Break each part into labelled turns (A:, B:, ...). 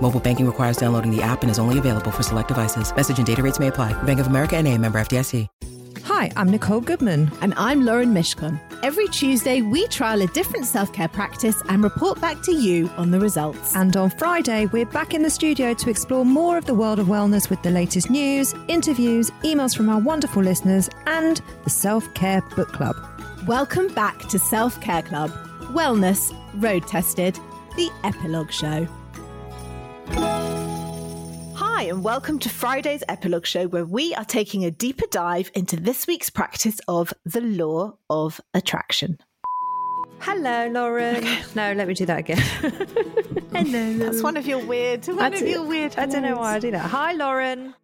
A: Mobile banking requires downloading the app and is only available for select devices. Message and data rates may apply. Bank of America and a member FDIC.
B: Hi, I'm Nicole Goodman.
C: And I'm Lauren Mishcon. Every Tuesday, we trial a different self care practice and report back to you on the results.
B: And on Friday, we're back in the studio to explore more of the world of wellness with the latest news, interviews, emails from our wonderful listeners, and the Self Care Book Club.
C: Welcome back to Self Care Club Wellness Road Tested, the Epilogue Show. Hi, and welcome to Friday's Epilogue Show, where we are taking a deeper dive into this week's practice of the law of attraction.
B: Hello, Lauren. No, let me do that again.
C: Hello. That's one of your weird, one of your weird.
B: I don't know why I do that. Hi, Lauren.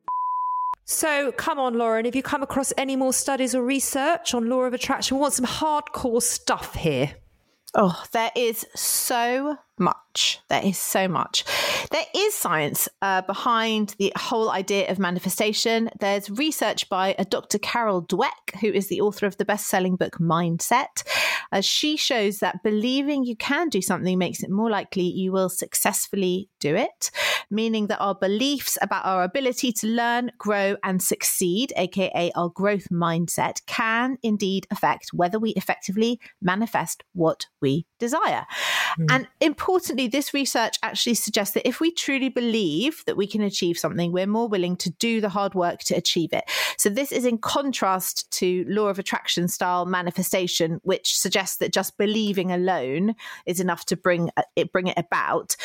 B: So, come on, Lauren. Have you come across any more studies or research on law of attraction? We want some hardcore stuff here.
C: Oh, there is so much. There is so much. There is science uh, behind the whole idea of manifestation. There's research by a Dr. Carol Dweck, who is the author of the best selling book Mindset. Uh, she shows that believing you can do something makes it more likely you will successfully do it, meaning that our beliefs about our ability to learn, grow, and succeed, aka our growth mindset, can indeed affect whether we effectively manifest what we desire. Mm. And importantly, this research actually suggests that if we truly believe that we can achieve something, we're more willing to do the hard work to achieve it. So, this is in contrast to law of attraction style manifestation, which suggests that just believing alone is enough to bring uh, it, bring it about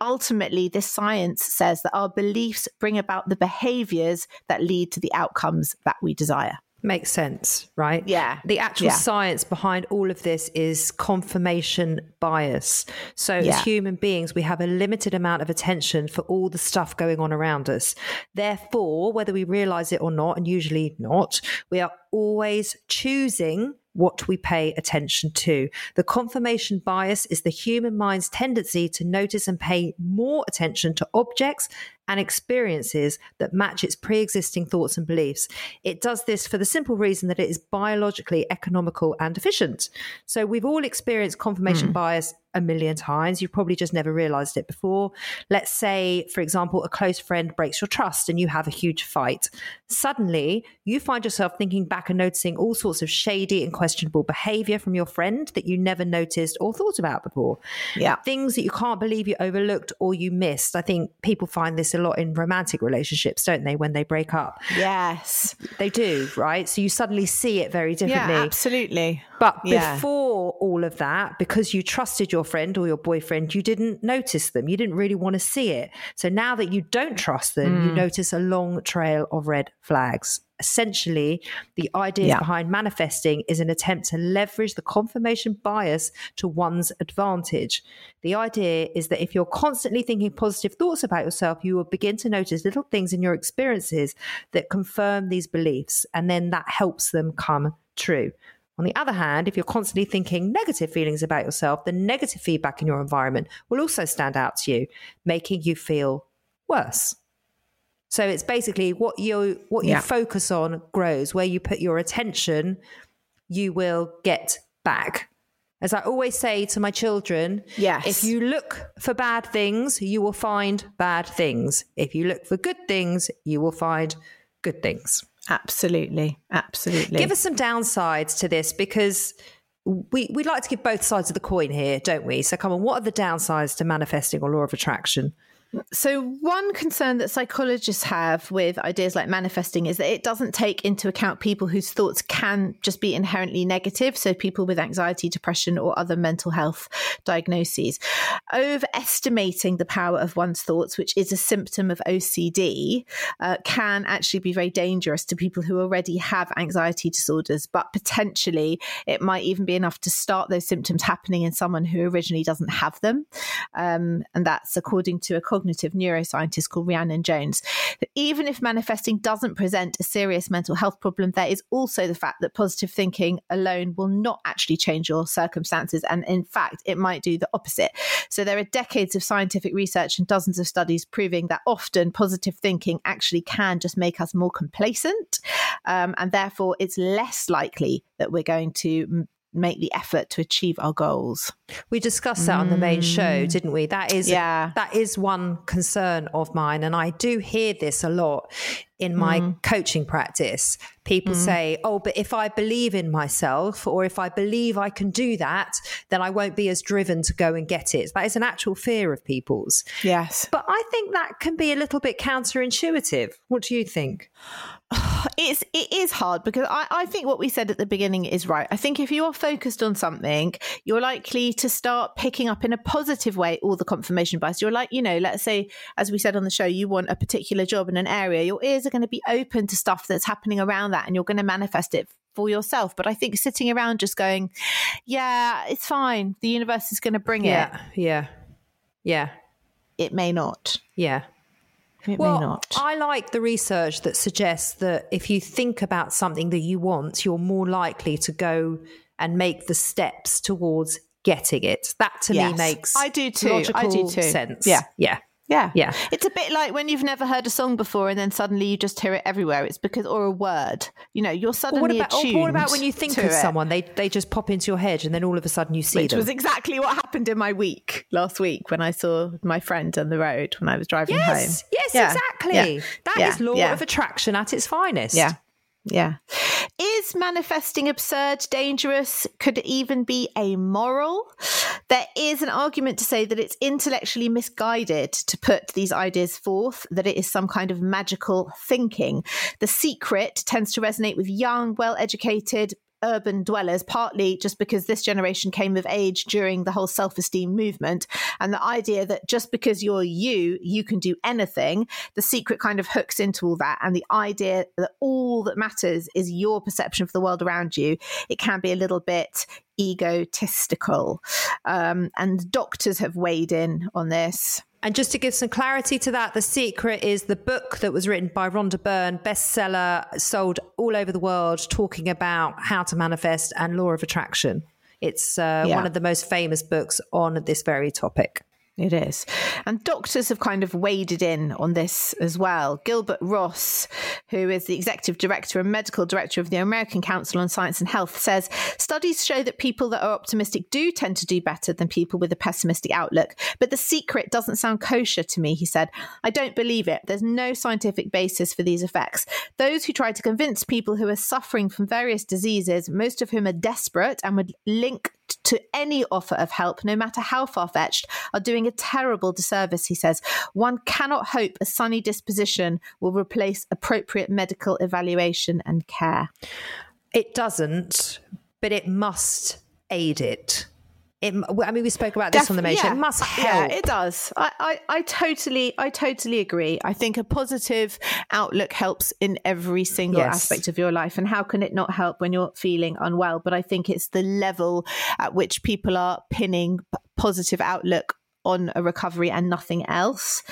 C: ultimately, this science says that our beliefs bring about the behaviors that lead to the outcomes that we desire
B: makes sense, right?
C: Yeah.
B: The actual yeah. science behind all of this is confirmation bias. So, yeah. as human beings, we have a limited amount of attention for all the stuff going on around us. Therefore, whether we realize it or not, and usually not, we are always choosing what we pay attention to. The confirmation bias is the human mind's tendency to notice and pay more attention to objects and experiences that match its pre existing thoughts and beliefs. It does this for the simple reason that it is biologically economical and efficient. So we've all experienced confirmation mm. bias a million times. You've probably just never realized it before. Let's say, for example, a close friend breaks your trust and you have a huge fight. Suddenly, you find yourself thinking back and noticing all sorts of shady and questionable behavior from your friend that you never noticed or thought about before.
C: Yeah.
B: Things that you can't believe you overlooked or you missed. I think people find this a lot in romantic relationships, don't they, when they break up?
C: Yes.
B: They do, right? So you suddenly see it very differently.
C: Yeah, absolutely.
B: But yeah. before all of that, because you trusted your friend or your boyfriend, you didn't notice them. You didn't really want to see it. So now that you don't trust them, mm. you notice a long trail of red flags. Essentially, the idea yeah. behind manifesting is an attempt to leverage the confirmation bias to one's advantage. The idea is that if you're constantly thinking positive thoughts about yourself, you will begin to notice little things in your experiences that confirm these beliefs, and then that helps them come true. On the other hand, if you're constantly thinking negative feelings about yourself, the negative feedback in your environment will also stand out to you, making you feel worse. So it's basically what you what you yeah. focus on grows. Where you put your attention, you will get back. As I always say to my children,
C: yes.
B: if you look for bad things, you will find bad things. If you look for good things, you will find good things.
C: Absolutely. Absolutely.
B: Give us some downsides to this because we, we'd like to give both sides of the coin here, don't we? So, come on, what are the downsides to manifesting or law of attraction?
C: So, one concern that psychologists have with ideas like manifesting is that it doesn't take into account people whose thoughts can just be inherently negative. So, people with anxiety, depression, or other mental health diagnoses. Overestimating the power of one's thoughts, which is a symptom of OCD, uh, can actually be very dangerous to people who already have anxiety disorders, but potentially it might even be enough to start those symptoms happening in someone who originally doesn't have them. Um, and that's according to a cognitive neuroscientist called Rhiannon Jones. That Even if manifesting doesn't present a serious mental health problem, there is also the fact that positive thinking alone will not actually change your circumstances. And in fact, it might do the opposite. So there are decades of scientific research and dozens of studies proving that often positive thinking actually can just make us more complacent. Um, and therefore, it's less likely that we're going to make the effort to achieve our goals.
B: We discussed that mm. on the main show, mm. didn't we? That is yeah. that is one concern of mine and I do hear this a lot in my mm. coaching practice. People mm. say, "Oh, but if I believe in myself or if I believe I can do that, then I won't be as driven to go and get it." That is an actual fear of people's.
C: Yes.
B: But I think that can be a little bit counterintuitive. What do you think?
C: it's it is hard because I, I think what we said at the beginning is right. I think if you are focused on something, you're likely to start picking up in a positive way all the confirmation bias. You're like, you know, let's say, as we said on the show, you want a particular job in an area, your ears are going to be open to stuff that's happening around that and you're going to manifest it for yourself. But I think sitting around just going, Yeah, it's fine. The universe is going to bring
B: yeah, it. Yeah. Yeah.
C: It may not.
B: Yeah.
C: It
B: well,
C: may not.
B: I like the research that suggests that if you think about something that you want, you're more likely to go and make the steps towards getting it. That to yes. me makes
C: I do too. I do too.
B: sense.
C: Yeah.
B: Yeah.
C: Yeah.
B: Yeah.
C: It's a bit like when you've never heard a song before and then suddenly you just hear it everywhere. It's because, or a word, you know, you're suddenly what about, attuned.
B: what about when you think of it. someone, they, they just pop into your head and then all of a sudden you see
C: Which
B: them.
C: was exactly what happened in my week last week when I saw my friend on the road when I was driving
B: yes,
C: home.
B: Yes, yeah. exactly. Yeah. That yeah. is law of attraction at its finest.
C: Yeah. Yeah. Is manifesting absurd, dangerous? Could even be amoral? There is an argument to say that it's intellectually misguided to put these ideas forth, that it is some kind of magical thinking. The secret tends to resonate with young, well educated, urban dwellers, partly just because this generation came of age during the whole self esteem movement. And the idea that just because you're you, you can do anything, the secret kind of hooks into all that. And the idea that all that matters is your perception of the world around you, it can be a little bit egotistical. Um, and doctors have weighed in on this.
B: And just to give some clarity to that, The Secret is the book that was written by Rhonda Byrne, bestseller, sold all over the world, talking about how to manifest and law of attraction. It's uh, yeah. one of the most famous books on this very topic.
C: It is. And doctors have kind of waded in on this as well. Gilbert Ross, who is the executive director and medical director of the American Council on Science and Health, says studies show that people that are optimistic do tend to do better than people with a pessimistic outlook. But the secret doesn't sound kosher to me, he said. I don't believe it. There's no scientific basis for these effects. Those who try to convince people who are suffering from various diseases, most of whom are desperate and would link to any offer of help, no matter how far fetched, are doing a terrible disservice, he says. One cannot hope a sunny disposition will replace appropriate medical evaluation and care.
B: It doesn't, but it must aid it. It, I mean, we spoke about this Def- on the main yeah. It must help.
C: Yeah, it does. I, I, I totally, I totally agree. I think a positive outlook helps in every single yes. aspect of your life. And how can it not help when you're feeling unwell? But I think it's the level at which people are pinning positive outlook on a recovery and nothing else.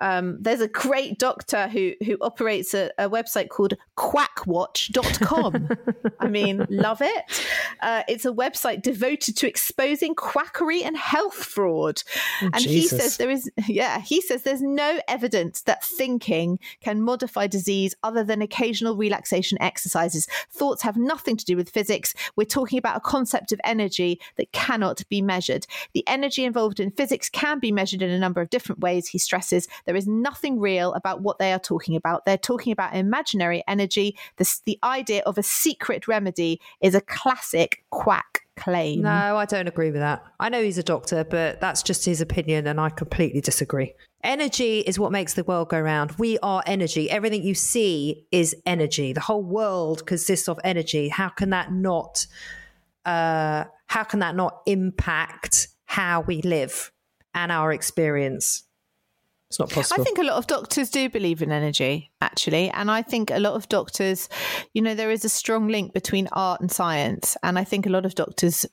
C: Um, there's a great doctor who who operates a, a website called quackwatch.com. I mean, love it. Uh, it's a website devoted to exposing quackery and health fraud. Oh, and Jesus. he says there is, yeah, he says there's no evidence that thinking can modify disease other than occasional relaxation exercises. Thoughts have nothing to do with physics. We're talking about a concept of energy that cannot be measured. The energy involved in physics can be measured in a number of different ways, he stresses. There is nothing real about what they are talking about. They're talking about imaginary energy. The, the idea of a secret remedy is a classic quack claim.
B: No, I don't agree with that. I know he's a doctor, but that's just his opinion, and I completely disagree. Energy is what makes the world go round. We are energy. Everything you see is energy. The whole world consists of energy. How can that not? Uh, how can that not impact how we live and our experience? It's not possible.
C: I think a lot of doctors do believe in energy, actually. And I think a lot of doctors, you know, there is a strong link between art and science. And I think a lot of doctors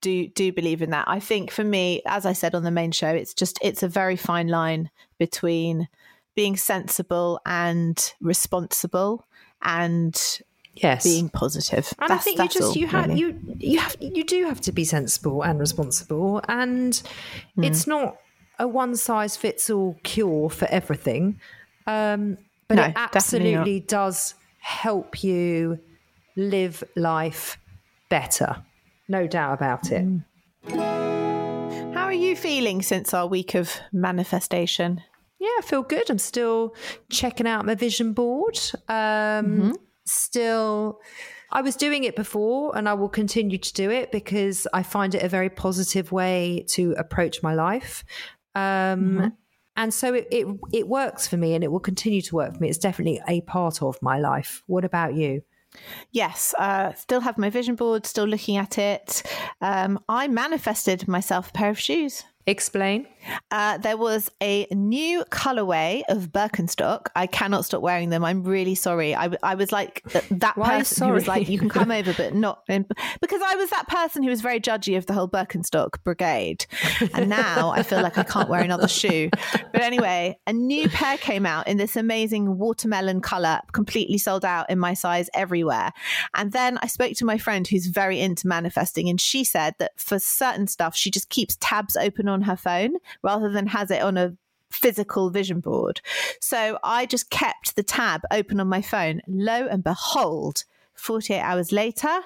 C: do do believe in that. I think for me, as I said on the main show, it's just it's a very fine line between being sensible and responsible and
B: yes
C: being positive.
B: positive and
C: that's,
B: i think you just
C: all,
B: you have
C: really.
B: you you have you do have to be sensible and responsible and mm. it's not a one size fits all cure for everything um, but no, it absolutely does help you live life better no doubt about it mm.
C: how are you feeling since our week of manifestation
B: yeah, I feel good. I'm still checking out my vision board. Um, mm-hmm still I was doing it before and I will continue to do it because I find it a very positive way to approach my life. Um, mm-hmm. And so it, it, it works for me and it will continue to work for me. It's definitely a part of my life. What about you?
C: Yes, uh, still have my vision board, still looking at it. Um, I manifested myself a pair of shoes.
B: Explain.
C: Uh, there was a new colorway of Birkenstock. I cannot stop wearing them. I'm really sorry. I, I was like that
B: Why
C: person who was like, "You can come over, but not in, because I was that person who was very judgy of the whole Birkenstock brigade." And now I feel like I can't wear another shoe. But anyway, a new pair came out in this amazing watermelon color, completely sold out in my size everywhere. And then I spoke to my friend who's very into manifesting, and she said that for certain stuff, she just keeps tabs open on on her phone rather than has it on a physical vision board. So I just kept the tab open on my phone. Lo and behold, 48 hours later,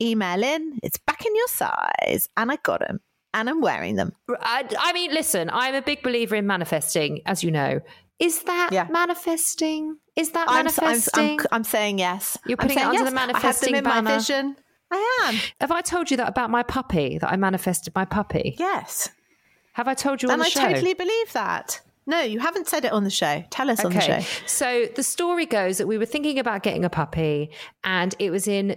C: email in, it's back in your size. And I got them and I'm wearing them.
B: I, I mean, listen, I'm a big believer in manifesting, as you know. Is that yeah. manifesting? Is that
C: I'm,
B: manifesting?
C: I'm, I'm, I'm, saying yes.
B: You're putting
C: it
B: under
C: yes.
B: the manifesting
C: I have them in
B: banner.
C: my vision. I am.
B: Have I told you that about my puppy? That I manifested my puppy?
C: Yes.
B: Have I told you on
C: and
B: the
C: I
B: show?
C: totally believe that. No, you haven't said it on the show. Tell us
B: okay.
C: on the show.
B: So the story goes that we were thinking about getting a puppy, and it was in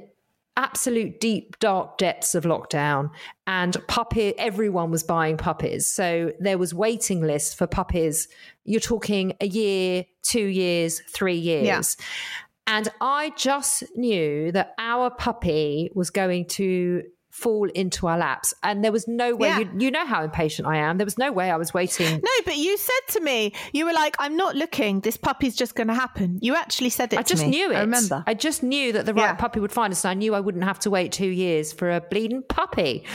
B: absolute deep dark depths of lockdown and puppy everyone was buying puppies so there was waiting lists for puppies you're talking a year 2 years 3 years yeah. and i just knew that our puppy was going to fall into our laps. And there was no way, yeah. you, you, know how impatient I am. There was no way I was waiting.
C: No, but you said to me, you were like, I'm not looking. This puppy's just going to happen. You actually said it
B: I just
C: me.
B: knew it.
C: I remember.
B: I just knew that the right yeah. puppy would find us. And I knew I wouldn't have to wait two years for a bleeding puppy.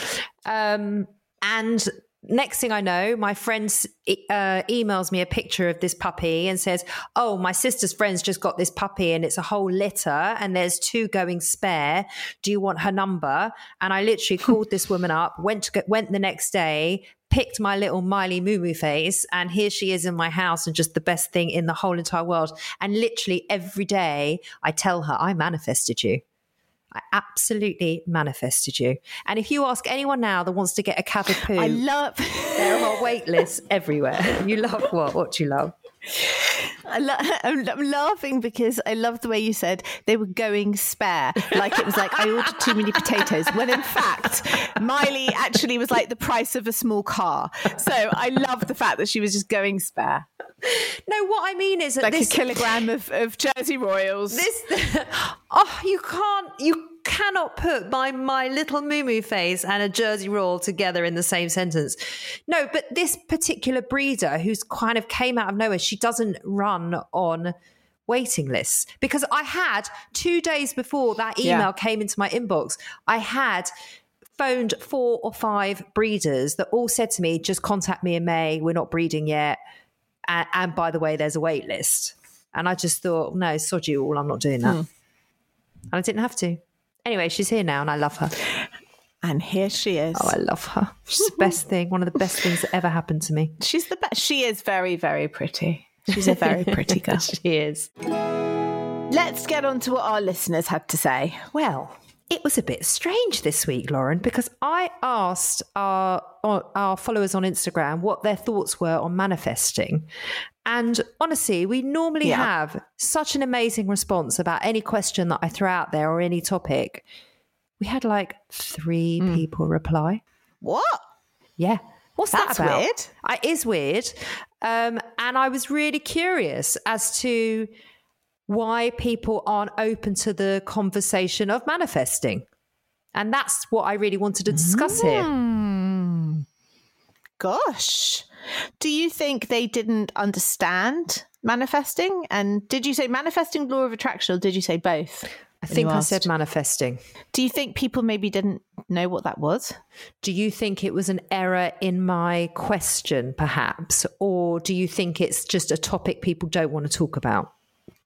B: Um, and next thing I know, my friend uh, emails me a picture of this puppy and says, "Oh, my sister's friends just got this puppy, and it's a whole litter, and there's two going spare. Do you want her number?" And I literally called this woman up, went to, went the next day, picked my little Miley Moo face, and here she is in my house, and just the best thing in the whole entire world. And literally every day, I tell her, "I manifested you." I absolutely manifested you. And if you ask anyone now that wants to get a Cavapoo,
C: I love
B: there are wait lists everywhere. You love what? What do you love?
C: I am laughing because I love the way you said they were going spare. Like it was like I ordered too many potatoes. When in fact, Miley actually was like the price of a small car. So I love the fact that she was just going spare.
B: No, what I mean is
C: like
B: this,
C: a kilogram of, of Jersey Royals.
B: This, oh, you can't, you cannot put my my little moo face and a Jersey Royal together in the same sentence. No, but this particular breeder, who's kind of came out of nowhere, she doesn't run on waiting lists because I had two days before that email yeah. came into my inbox. I had phoned four or five breeders that all said to me, "Just contact me in May. We're not breeding yet." And, and by the way, there's a wait list. And I just thought, no, sod you all. I'm not doing that. Hmm. And I didn't have to. Anyway, she's here now and I love her.
C: And here she is.
B: Oh, I love her. She's the best thing, one of the best things that ever happened to me.
C: She's the best. She is very, very pretty. She's a very pretty girl.
B: she is.
C: Let's get on to what our listeners had to say.
B: Well, it was a bit strange this week, Lauren, because I asked our our followers on Instagram what their thoughts were on manifesting. And honestly, we normally yeah. have such an amazing response about any question that I throw out there or any topic. We had like three mm. people reply.
C: What?
B: Yeah. What's
C: That's
B: that about?
C: weird.
B: It is weird. Um, and I was really curious as to why people aren't open to the conversation of manifesting. And that's what I really wanted to discuss mm. here.
C: Hmm. Gosh. Do you think they didn't understand manifesting? And did you say manifesting law of attraction or did you say both?
B: I think I said manifesting.
C: Do you think people maybe didn't know what that was?
B: Do you think it was an error in my question, perhaps? Or do you think it's just a topic people don't want to talk about?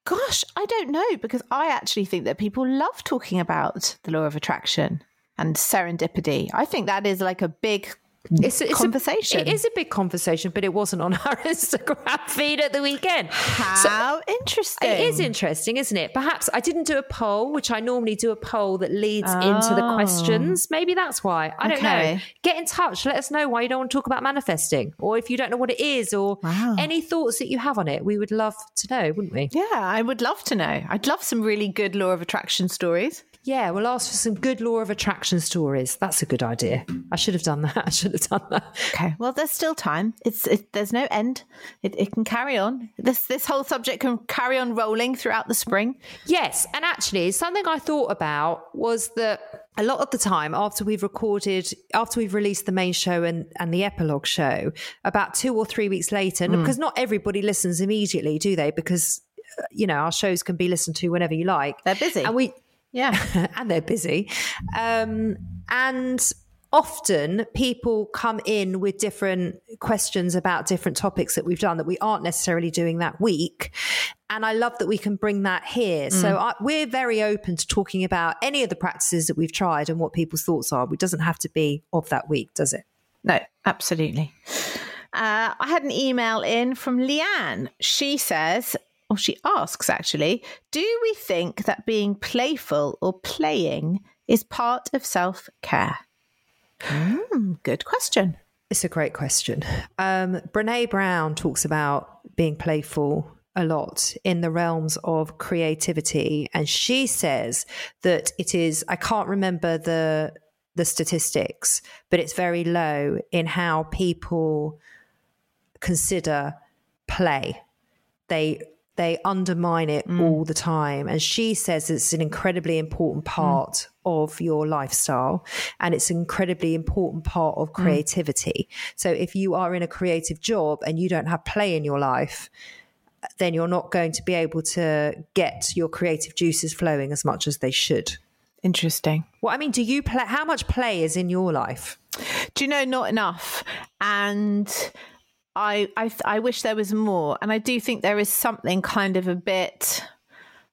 C: Gosh, I don't know because I actually think that people love talking about the law of attraction and serendipity. I think that is like a big it's, it's conversation.
B: A, it is a big conversation, but it wasn't on our Instagram feed at the weekend.
C: How so, interesting!
B: It is interesting, isn't it? Perhaps I didn't do a poll, which I normally do a poll that leads oh. into the oh. questions. Maybe that's why. I don't okay. know. Get in touch. Let us know why you don't want to talk about manifesting, or if you don't know what it is, or wow. any thoughts that you have on it. We would love to know, wouldn't we?
C: Yeah, I would love to know. I'd love some really good law of attraction stories.
B: Yeah, we'll ask for some good law of attraction stories. That's a good idea. I should have done that. I should have done that.
C: Okay. Well, there's still time. It's it, there's no end. It, it can carry on. This this whole subject can carry on rolling throughout the spring.
B: Yes, and actually, something I thought about was that a lot of the time after we've recorded after we've released the main show and, and the epilogue show about two or three weeks later mm. because not everybody listens immediately do they because uh, you know our shows can be listened to whenever you like
C: they're busy
B: and we
C: yeah.
B: and they're busy. Um, and often people come in with different questions about different topics that we've done that we aren't necessarily doing that week. And I love that we can bring that here. Mm. So I, we're very open to talking about any of the practices that we've tried and what people's thoughts are. It doesn't have to be of that week, does it?
C: No, absolutely. Uh, I had an email in from Leanne. She says, or she asks actually, do we think that being playful or playing is part of self care? Mm, good question.
B: It's a great question. Um, Brene Brown talks about being playful a lot in the realms of creativity, and she says that it is. I can't remember the the statistics, but it's very low in how people consider play. They they undermine it mm. all the time. And she says it's an incredibly important mm. part mm. of your lifestyle and it's an incredibly important part of mm. creativity. Mm. So if you are in a creative job and you don't have play in your life, then you're not going to be able to get your creative juices flowing as much as they should.
C: Interesting.
B: Well, I mean, do you play? How much play is in your life?
C: Do you know not enough? And I, I I wish there was more, and I do think there is something kind of a bit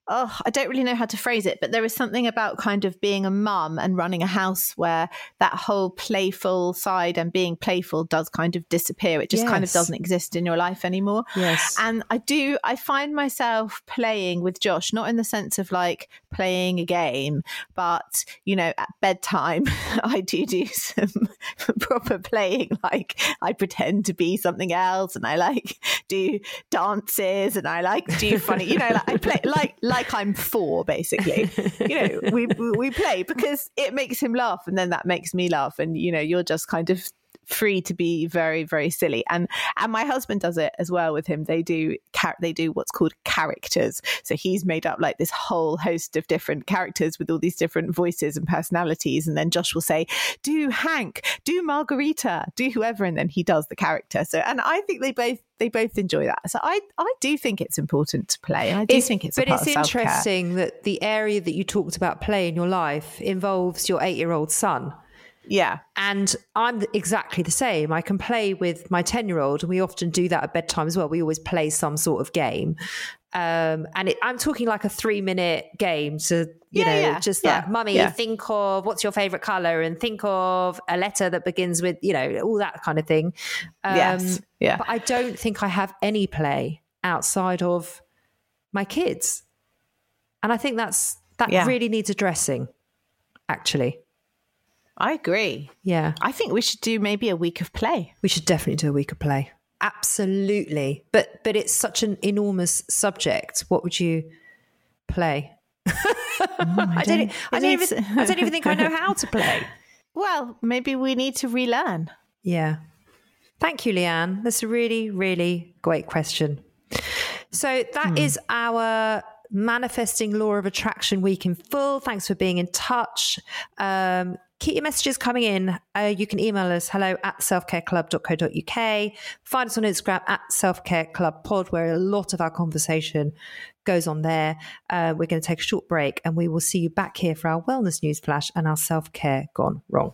C: oh, I don't really know how to phrase it, but there is something about kind of being a mum and running a house where that whole playful side and being playful does kind of disappear. It just yes. kind of doesn't exist in your life anymore.
B: Yes.
C: And I do, I find myself playing with Josh, not in the sense of like playing a game, but, you know, at bedtime, I do do some proper playing. Like I pretend to be something else and I like do dances and I like do funny, you know, like I play like, like I'm four, basically. you know, we we play because it makes him laugh, and then that makes me laugh, and you know, you're just kind of free to be very very silly and and my husband does it as well with him they do they do what's called characters so he's made up like this whole host of different characters with all these different voices and personalities and then Josh will say do Hank do Margarita do whoever and then he does the character so and I think they both they both enjoy that. So I, I do think it's important to play. And I do think it's, think it's
B: but it's interesting that the area that you talked about play in your life involves your eight year old son.
C: Yeah.
B: And I'm exactly the same. I can play with my 10 year old, and we often do that at bedtime as well. We always play some sort of game. Um, and it, I'm talking like a three minute game to, you yeah, know, yeah, just yeah, like, mummy, think of what's your favorite color and think of a letter that begins with, you know, all that kind of thing.
C: Um, yes. Yeah.
B: But I don't think I have any play outside of my kids. And I think that's, that really needs addressing. actually.
C: I agree.
B: Yeah.
C: I think we should do maybe a week of play.
B: We should definitely do a week of play. Absolutely. But but it's such an enormous subject. What would you play? Oh, I, I, don't, I, don't even, I don't even think I know how to play.
C: Well, maybe we need to relearn.
B: Yeah. Thank you, Leanne. That's a really, really great question. So that hmm. is our manifesting law of attraction week in full. Thanks for being in touch. Um, keep your messages coming in. Uh, you can email us hello at selfcareclub.co.uk. Find us on Instagram at selfcareclubpod, where a lot of our conversation goes on there. Uh, we're going to take a short break and we will see you back here for our wellness news flash and our self care gone wrong.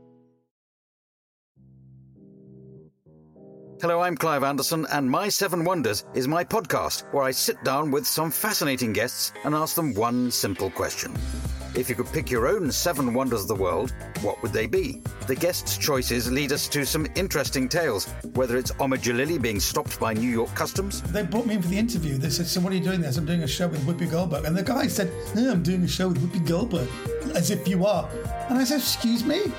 D: Hello, I'm Clive Anderson, and My Seven Wonders is my podcast where I sit down with some fascinating guests and ask them one simple question. If you could pick your own seven wonders of the world, what would they be? The guests' choices lead us to some interesting tales, whether it's Omid Djalili being stopped by New York Customs.
E: They brought me in for the interview. They said, So, what are you doing there? I'm doing a show with Whoopi Goldberg. And the guy said, No, I'm doing a show with Whoopi Goldberg, as if you are. And I said, Excuse me?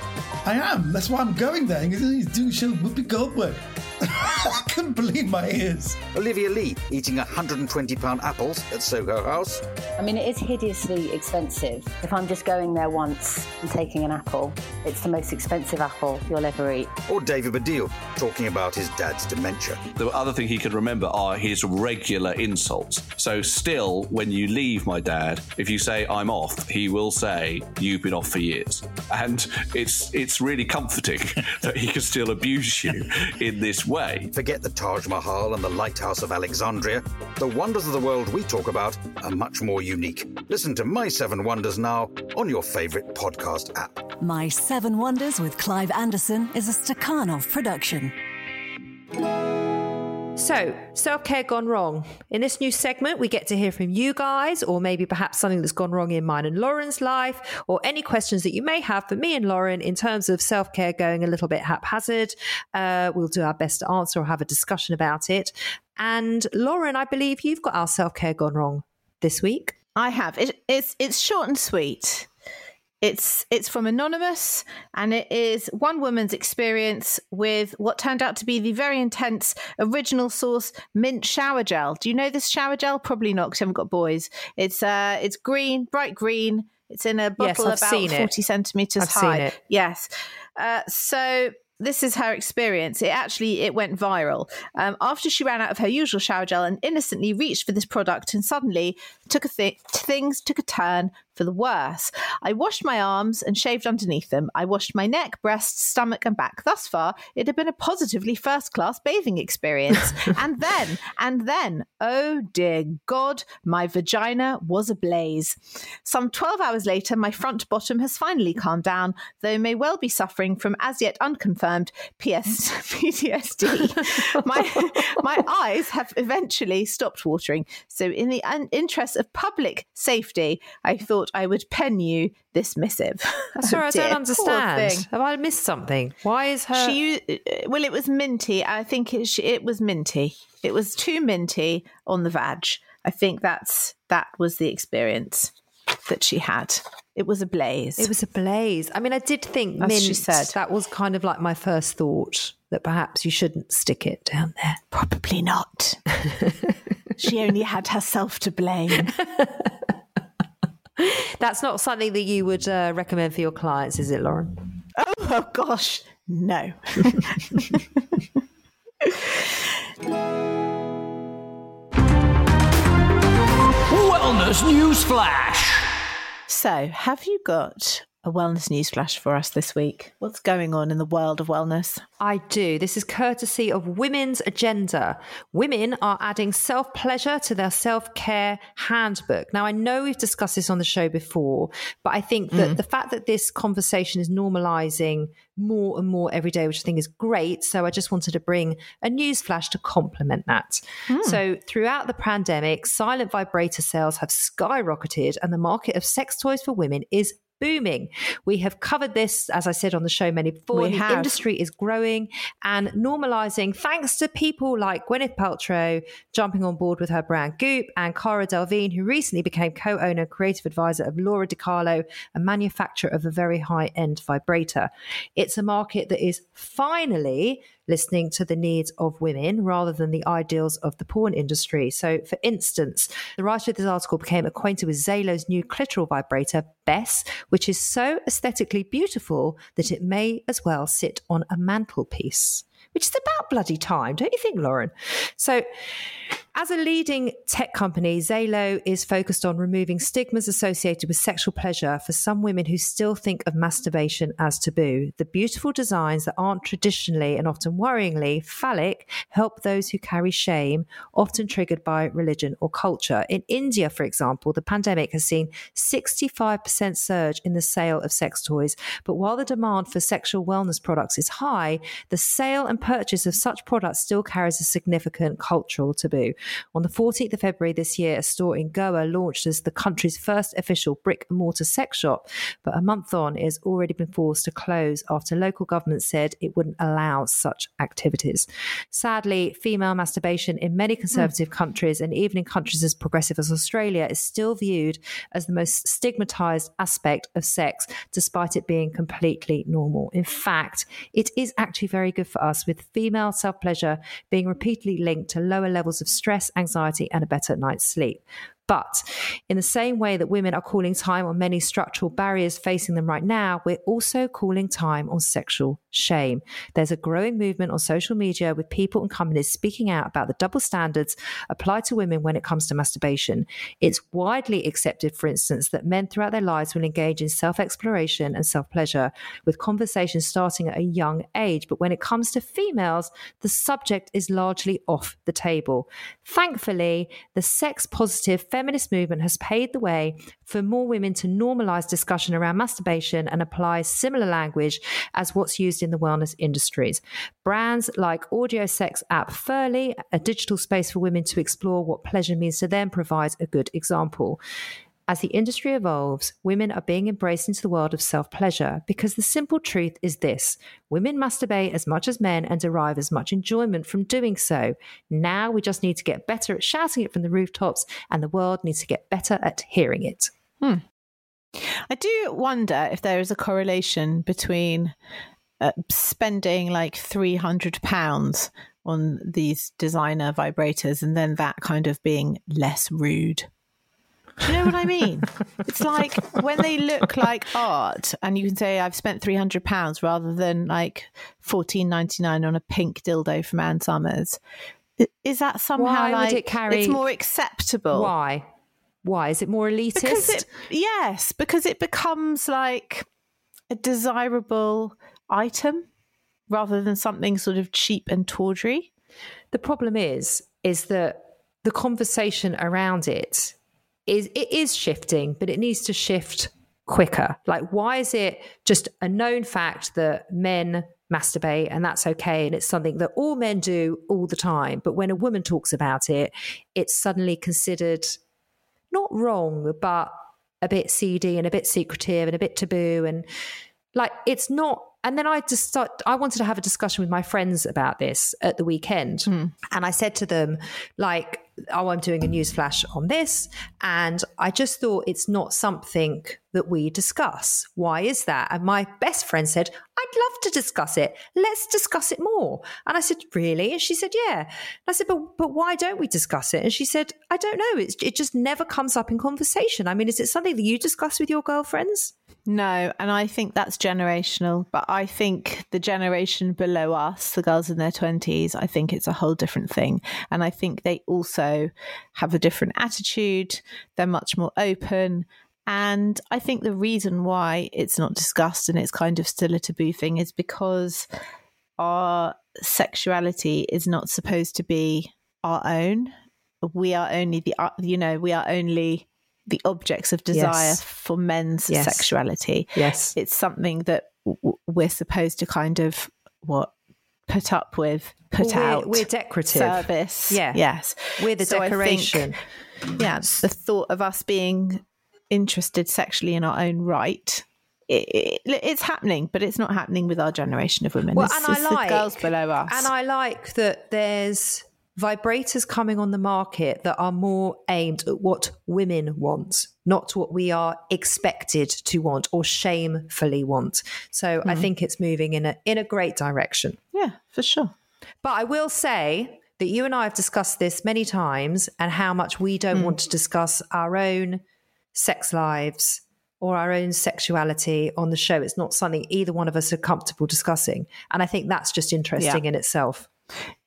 E: I am. That's why I'm going there. He's doing a show with Whoopi Goldberg. I couldn't believe my ears.
D: Olivia Lee eating 120 pound apples at Soho House.
F: I mean, it is hideously expensive. If I'm just going there once and taking an apple, it's the most expensive apple you'll ever eat.
D: Or David Baddiel talking about his dad's dementia.
G: The other thing he could remember are his regular insults. So, still, when you leave my dad, if you say I'm off, he will say you've been off for years, and it's it's really comforting that he can still abuse you in this way.
D: Forget the Taj Mahal and the Lighthouse of Alexandria. The wonders of the world we talk about are much more unique. Listen to My Seven Wonders now on your favourite podcast app.
H: My Seven Wonders with Clive Anderson is a Stakhanov production.
B: So, self care gone wrong. In this new segment, we get to hear from you guys, or maybe perhaps something that's gone wrong in mine and Lauren's life, or any questions that you may have for me and Lauren in terms of self care going a little bit haphazard. Uh, we'll do our best to answer or have a discussion about it. And Lauren, I believe you've got our self care gone wrong this week.
C: I have. It, it's it's short and sweet. It's it's from anonymous, and it is one woman's experience with what turned out to be the very intense original source mint shower gel. Do you know this shower gel? Probably not, because you haven't got boys. It's uh, it's green, bright green. It's in a bottle
B: yes,
C: about forty
B: it.
C: centimeters
B: I've
C: high. Yes. Uh, so this is her experience. It actually it went viral um, after she ran out of her usual shower gel and innocently reached for this product, and suddenly took a th- things took a turn for the worse. I washed my arms and shaved underneath them. I washed my neck, breasts, stomach, and back. Thus far, it had been a positively first class bathing experience. and then, and then, oh dear God, my vagina was ablaze. Some 12 hours later, my front bottom has finally calmed down, though may well be suffering from as yet unconfirmed PS- PTSD. my, my eyes have eventually stopped watering. So, in the un- interest of public safety, I thought I would pen you this missive.
B: Sorry, oh, I don't understand. Have I missed something? Why is her?
C: She uh, well, it was minty. I think it, it was minty. It was too minty on the vag. I think that's that was the experience that she had. It was a blaze.
B: It was a blaze. I mean, I did think
C: As
B: mint.
C: she said.
B: that was kind of like my first thought that perhaps you shouldn't stick it down there.
C: Probably not. she only had herself to blame.
B: That's not something that you would uh, recommend for your clients, is it, Lauren?
C: Oh, oh gosh, no.
I: Wellness News Flash.
C: So, have you got a wellness news flash for us this week? What's going on in the world of wellness?
B: I do. This is courtesy of Women's Agenda. Women are adding self pleasure to their self care handbook. Now, I know we've discussed this on the show before, but I think that
C: Mm.
B: the fact that this conversation is normalizing more and more every day, which I think is great. So I just wanted to bring a news flash to complement that. So throughout the pandemic, silent vibrator sales have skyrocketed and the market of sex toys for women is booming. We have covered this, as I said on the show many before.
C: We
B: the
C: have.
B: industry is growing and normalizing thanks to people like Gwyneth Paltrow jumping on board with her brand Goop and Cara Delevingne, who recently became co-owner and creative advisor of Lora DiCarlo, a manufacturer of a very high-end vibrator. It's a market that is finally listening to the needs of women rather than the ideals of the porn industry. So, for instance, the writer of this article became acquainted with Zalo's new clitoral vibrator, Bess, which is so aesthetically beautiful that it may as well sit on a mantelpiece. Which is about bloody time, don't you think, Lauren? So, as a leading tech company, Zalo is focused on removing stigmas associated with sexual pleasure for some women who still think of masturbation as taboo. The beautiful designs that aren't traditionally and often worryingly phallic help those who carry shame, often triggered by religion or culture. In India, for example, the pandemic has seen 65% surge in the sale of sex toys. But while the demand for sexual wellness products is high, the sale and purchase of such products still carries a significant cultural taboo. On the 14th of February this year, a store in Goa launched as the country's first official brick and mortar sex shop. But a month on, it has already been forced to close after local government said it wouldn't allow such activities. Sadly, female masturbation in many hmm. conservative countries and even in countries as progressive as Australia is still viewed as the most stigmatized aspect of sex, despite it being completely normal. In fact, it is actually very good for us, with female self pleasure being repeatedly linked to lower levels of stress, anxiety, and a better night's sleep. But in the same way that women are calling time on many structural barriers facing them right now, we're also calling time on sexual shame. There's a growing movement on social media with people and companies speaking out about the double standards applied to women when it comes to masturbation. It's widely accepted, for instance, that men throughout their lives will engage in self exploration and self pleasure, with conversations starting at a young age. But when it comes to females, the subject is largely off the table. Thankfully, the sex positive feminist movement has paved the way for more women to normalize discussion around masturbation and apply similar language as what's used in the wellness industries. Brands like audio sex app Ferly, a digital space for women to explore what pleasure means to them, provides a good example. As the industry evolves, women are being embraced into the world of self pleasure because the simple truth is this women masturbate as much as men and derive as much enjoyment from doing so. Now we just need to get better at shouting it from the rooftops, and the world needs to get better at hearing it.
C: I do wonder if there is a correlation between uh, spending like three hundred pounds on these designer vibrators and then that kind of being less rude. Do you know what I mean? it's like when they look like art, and you can say I've spent three hundred pounds rather than like fourteen ninety nine on a pink dildo from Ann Summers. Is that somehow
B: Why
C: like
B: it carry?
C: it's more acceptable?
B: Why? Why is it more elitist?
C: Because it, yes, because it becomes like a desirable item rather than something sort of cheap and tawdry.
B: The problem is, is that the conversation around it is it is shifting, but it needs to shift quicker. Like, why is it just a known fact that men masturbate and that's okay and it's something that all men do all the time but when a woman talks about it it's suddenly considered not wrong but a bit seedy and a bit secretive and a bit taboo and like it's not and then I just start, I wanted to have a discussion with my friends about this at the weekend.
C: Hmm.
B: And I said to them, like, oh, I'm doing a news flash on this. And I just thought it's not something that we discuss. Why is that? And my best friend said, I'd love to discuss it. Let's discuss it more. And I said, really? And she said, yeah. And I said, but, but why don't we discuss it? And she said, I don't know. It's, it just never comes up in conversation. I mean, is it something that you discuss with your girlfriends?
C: No, and I think that's generational. But I think the generation below us, the girls in their 20s, I think it's a whole different thing. And I think they also have a different attitude. They're much more open. And I think the reason why it's not discussed and it's kind of still a taboo thing is because our sexuality is not supposed to be our own. We are only the, uh, you know, we are only the objects of desire
B: Yes.
C: for men's
B: Yes.
C: sexuality.
B: Yes.
C: It's something that w- we're supposed to kind of what put up with, put
B: Well, we're-
C: out.
B: we're decorative.
C: service.
B: Yeah.
C: Yes.
B: We're the
C: So I think,
B: decoration.
C: yeah. The thought of us being interested sexually in our own right. It, it, it's happening, but it's not happening with our generation of women.
B: Well,
C: It's-
B: and I like
C: girls below us.
B: And I like that there's vibrators coming on the market that are more aimed at what women want, not what we are expected to want or shamefully want. So I
C: Mhm.
B: think it's moving in a in a great direction.
C: yeah, for sure.
B: But I will say that you and I have discussed this many times and how much we don't
C: Hmm.
B: want to discuss our own sex lives or our own sexuality on the show. It's not something either one of us are comfortable discussing. And I think that's just interesting
C: Yeah.
B: in itself.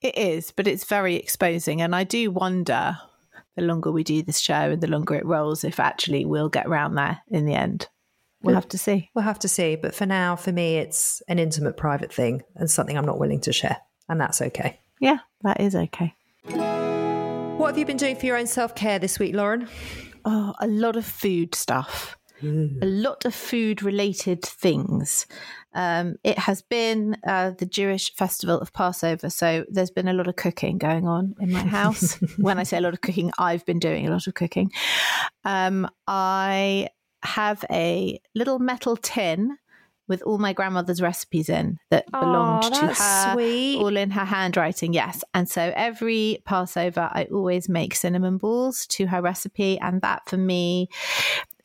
C: It is, but it's very exposing. And I do wonder the longer we do this show and the longer it rolls, if actually we'll get around there in the end. We'll have to see.
B: We'll have to see. But for now, for me, it's an intimate, private thing and something I'm not willing to share. And that's okay.
C: Yeah, that is okay.
B: What have you been doing for your own self care this week, Lauren?
C: Oh, a lot of food stuff. A lot of food related things. Um, it has been uh, the Jewish festival of Passover, so there's been a lot of cooking going on in my house. when I say a lot of cooking, I've been doing a lot of cooking. Um, I have a little metal tin with all my grandmother's recipes in that belonged
B: Aw,
C: to her,
B: sweet.
C: all in her handwriting. Yes, and so every Passover, I always make cinnamon balls to her recipe, and that for me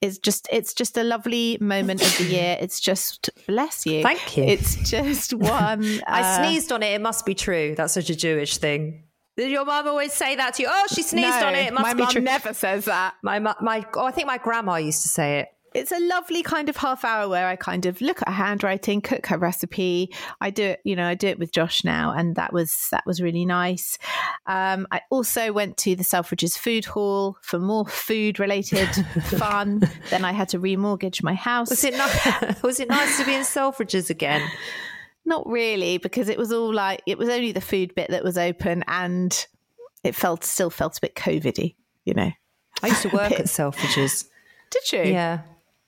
C: is just it's just a lovely moment of the year. It's just bless you,
B: Thank you.
C: It's just one.
B: I
C: uh,
B: sneezed on it. It must be true. That's such a Jewish thing. Did your mum always say that to you? Oh, she sneezed
C: no,
B: on it. It must
C: my mum never says that.
B: My my. Oh, I think my grandma used to say it.
C: It's a lovely kind of half hour where I kind of look at her handwriting, cook her recipe. I do it, you know, I do it with Josh now, and that was that was really nice. Um, I also went to the Selfridges food hall for more food related fun. Then I had to remortgage my house.
B: Was it nice? was it nice to be in Selfridges again?
C: Not really, because it was all like it was only the food bit that was open, and it felt still felt a bit COVIDy, you know.
B: I used to work at Selfridges.
C: Did you?
B: Yeah.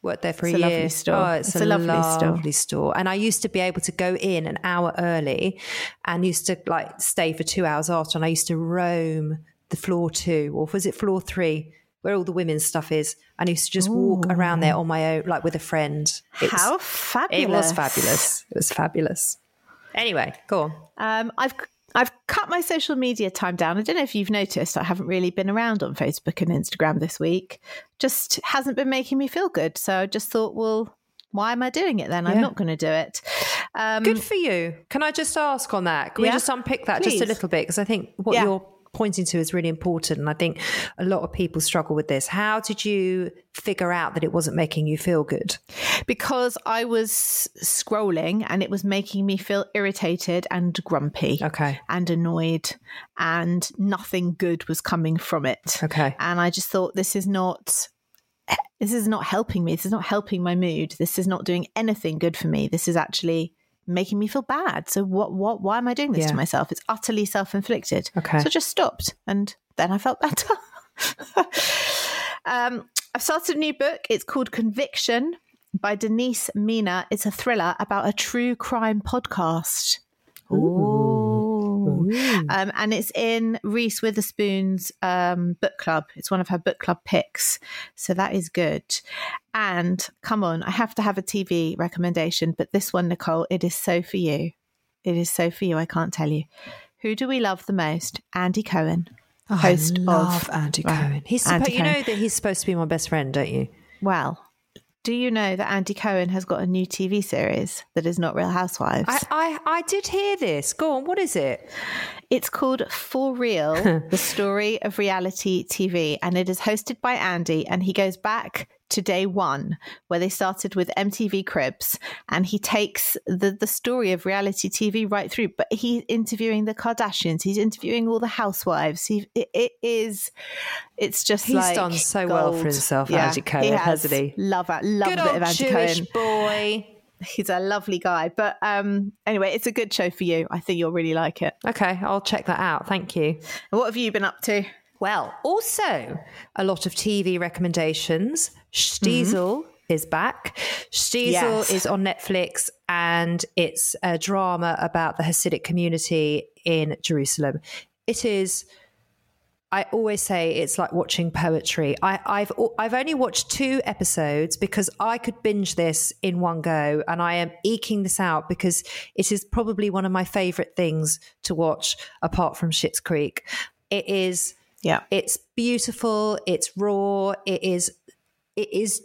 B: Worked there for
C: It's
B: a
C: a
B: year.
C: lovely store.
B: Oh, it's,
C: It's
B: a,
C: a lovely
B: lovely,
C: store.
B: store. And I used to be able to go in an hour early and used to like stay for two hours after. And I used to roam the floor two, or was it floor three, where all the women's stuff is. And I used to just walk around there on my own, like with a friend. It was-
C: How
B: It was fabulous. It was fabulous. Anyway, go on.
C: Um, I've I've cut my social media time down. I don't know if you've noticed. I haven't really been around on Facebook and Instagram this week. Just hasn't been making me feel good. So I just thought, well, why am I doing it then? I'm not going to do it. Um,
B: Good for you. Can I just ask on that? Can
C: Yeah,
B: we just unpick that just a little bit? Because I think what
C: Yeah.
B: you're pointing to is really important. And I think a lot of people struggle with this. How did you figure out that it wasn't making you feel good?
C: Because I was scrolling and it was making me feel irritated and grumpy.
B: Okay.
C: And annoyed, and nothing good was coming from it.
B: Okay.
C: And I just thought, this is not. This is not helping me. This is not helping my mood. This is not doing anything good for me. This is actually making me feel bad. So what what why am I doing this
B: Yeah.
C: to myself? It's utterly self-inflicted.
B: Okay.
C: So I just stopped and then I felt better. um I've started a new book. It's called Conviction by Denise Mina. It's a thriller about a true crime podcast. Ooh. Um, and it's in Reese Witherspoon's um, book club. It's one of her book club picks. So that is good. And come on, I have to have a TV recommendation, but this one, Nicole, it is so for you. It is so for you. I can't tell you. Who do we love the most? Andy Cohen, host
B: I love
C: of
B: Andy. Cohen. He's
C: Andy
B: supposed, you know that he's supposed to be my best friend, don't you?
C: Well, do you know that Andy Cohen has got a new TV series that is not Real Housewives?
B: I, I, I did hear this. Go on, what is it?
C: It's called For Real, the story of reality TV, and it is hosted by Andy. And he goes back to day one, where they started with MTV Cribs, and he takes the the story of reality TV right through. But he's interviewing the Kardashians, he's interviewing all the housewives. He it, it is, it's just
B: He's
C: like
B: done so well for
C: gold.
B: himself, Andy Cohen,
C: he has.
B: hasn't he?
C: Love love
B: Good
C: a bit of Andy
B: Jewish
C: Cohen
B: boy.
C: he's a lovely guy. But um, anyway, it's a good show for you. I think you'll really like it.
B: Okay, I'll check that out. Thank you.
C: And what have you been up to?
B: Well, also a lot of TV recommendations. Shtisel mm-hmm. is back. Shtisel
C: Yes.
B: is on Netflix and it's a drama about the Hasidic community in Jerusalem. It is. I always say it's like watching poetry. I, I've I've only watched two episodes because I could binge this in one go, and I am eking this out because it is probably one of my favorite things to watch apart from Schitt's Creek. It is
C: Yeah.
B: it's beautiful, it's raw, it is it is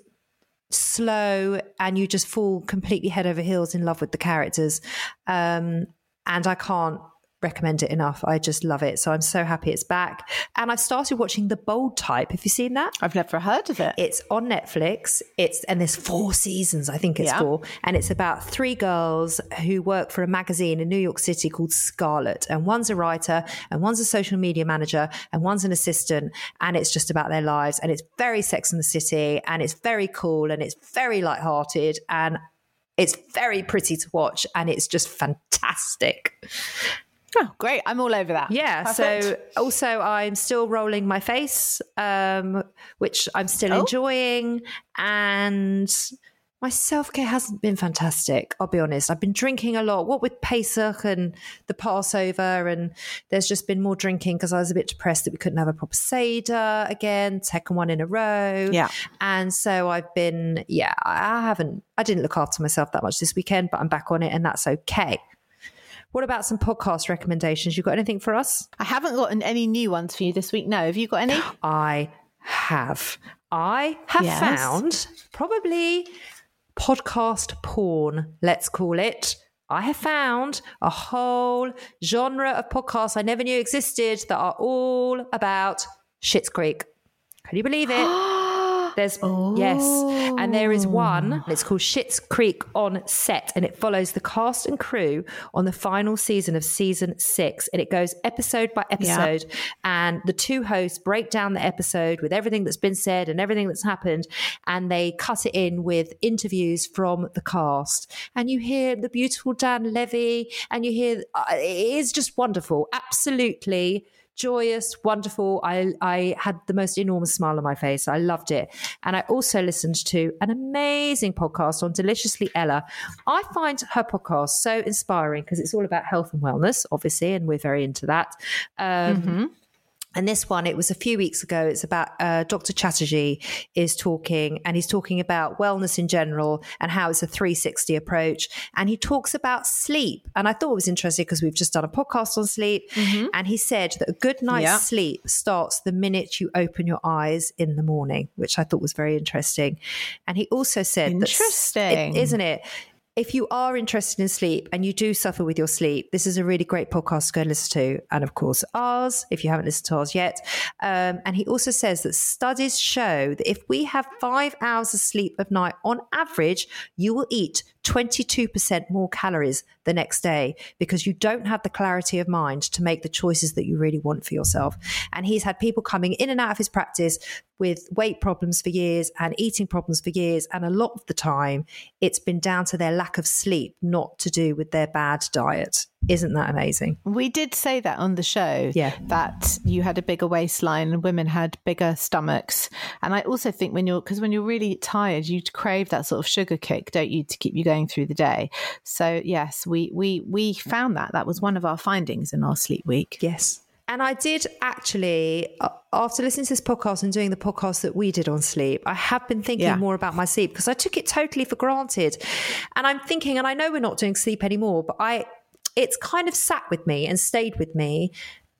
B: slow and you just fall completely head over heels in love with the characters. Um and I can't recommend it enough. I just love it. So I'm so happy it's back. And I've started watching The Bold Type. Have you seen that?
C: I've never heard of it.
B: It's on Netflix. It's and there's four seasons, I think it's
C: Yeah.
B: four. And it's about three girls who work for a magazine in New York City called Scarlet. And one's a writer, and one's a social media manager, and one's an assistant. And it's just about their lives. And it's very Sex in the City, and it's very cool, and it's very lighthearted, and it's very pretty to watch, and it's just fantastic.
C: Oh, great. I'm all over that.
B: Yeah.
C: Perfect.
B: So also, I'm still rolling my face, um, which I'm still
C: Oh.
B: enjoying, and my self care hasn't been fantastic. I'll be honest. I've been drinking a lot. What with Pesach and the Passover, and there's just been more drinking because I was a bit depressed that we couldn't have a proper seder again, second one in a row.
C: Yeah.
B: And so I've been, yeah, I haven't, I didn't look after myself that much this weekend, but I'm back on it, and that's okay. What about some podcast recommendations? You got anything for us?
C: I haven't gotten any new ones for you this week. No, have you got any?
B: I have. I have
C: Yes.
B: found probably podcast porn, let's call it. I have found a whole genre of podcasts I never knew existed that are all about Schitt's Creek. Can you believe it? There's yes, and there is one. It's called Schitt's Creek on Set, and it follows the cast and crew on the final season of season six, and it goes episode by episode. And the two hosts break down the episode with everything that's been said and everything that's happened, and they cut it in with interviews from the cast. And you hear the beautiful Dan Levy, and you hear uh, it is just wonderful, absolutely joyous, wonderful. I I had the most enormous smile on my face. I loved it. And I also listened to an amazing podcast on Deliciously Ella. I find her podcast so inspiring because it's all about health and wellness, obviously, and we're very into that. Um, And this one, it was a few weeks ago. It's about uh, Dr. Chatterjee is talking, and he's talking about wellness in general and how it's a 360 approach. And he talks about sleep. And I thought it was interesting because we've just done a podcast on sleep. And he said that a good night's
C: Yeah.
B: sleep starts the minute you open your eyes in the morning, which I thought was very interesting. And he also said, that
C: Interesting.
B: it- isn't it? If you are interested in sleep and you do suffer with your sleep, this is a really great podcast to go and listen to. And of course, ours, if you haven't listened to ours yet. Um, and he also says that studies show that if we have five hours of sleep of night on average, you will eat 22% more calories the next day because you don't have the clarity of mind to make the choices that you really want for yourself. And he's had people coming in and out of his practice with weight problems for years and eating problems for years. And a lot of the time, it's been down to their lack of sleep, not to do with their bad diet. Isn't that amazing?
C: We did say that on the show.
B: Yeah.
C: That you had a bigger waistline and women had bigger stomachs. And I also think when you're, because when you're really tired, you crave that sort of sugar kick, don't you, to keep you going through the day. So, yes, we, we, we found that. That was one of our findings in our sleep week.
B: Yes. And I did actually, uh, after listening to this podcast and doing the podcast that we did on sleep, I have been thinking yeah. more about my sleep because I took it totally for granted. And I'm thinking, and I know we're not doing sleep anymore, but I, it's kind of sat with me and stayed with me.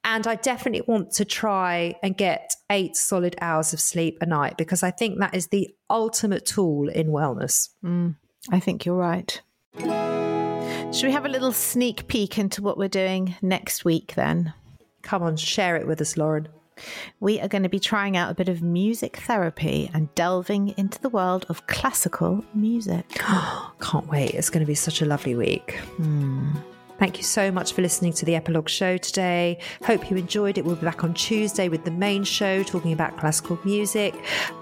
B: And I definitely want to try and get eight solid hours of sleep a night because I think that is the ultimate tool in wellness.
C: Mm, I think you're right. Should we have a little sneak peek into what we're doing next week then?
B: Come on, share it with us, Lauren.
C: We are going to be trying out a bit of music therapy and delving into the world of classical music.
B: Can't wait. It's going to be such a lovely week.
C: Hmm.
B: Thank you so much for listening to the epilogue show today. Hope you enjoyed it. We'll be back on Tuesday with the main show talking about classical music.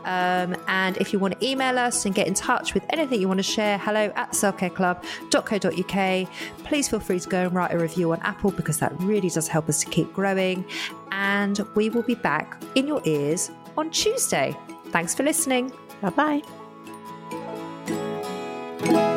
B: Um, and if you want to email us and get in touch with anything you want to share, hello at selfcareclub.co.uk. Please feel free to go and write a review on Apple because that really does help us to keep growing. And we will be back in your ears on Tuesday. Thanks for listening.
C: Bye bye.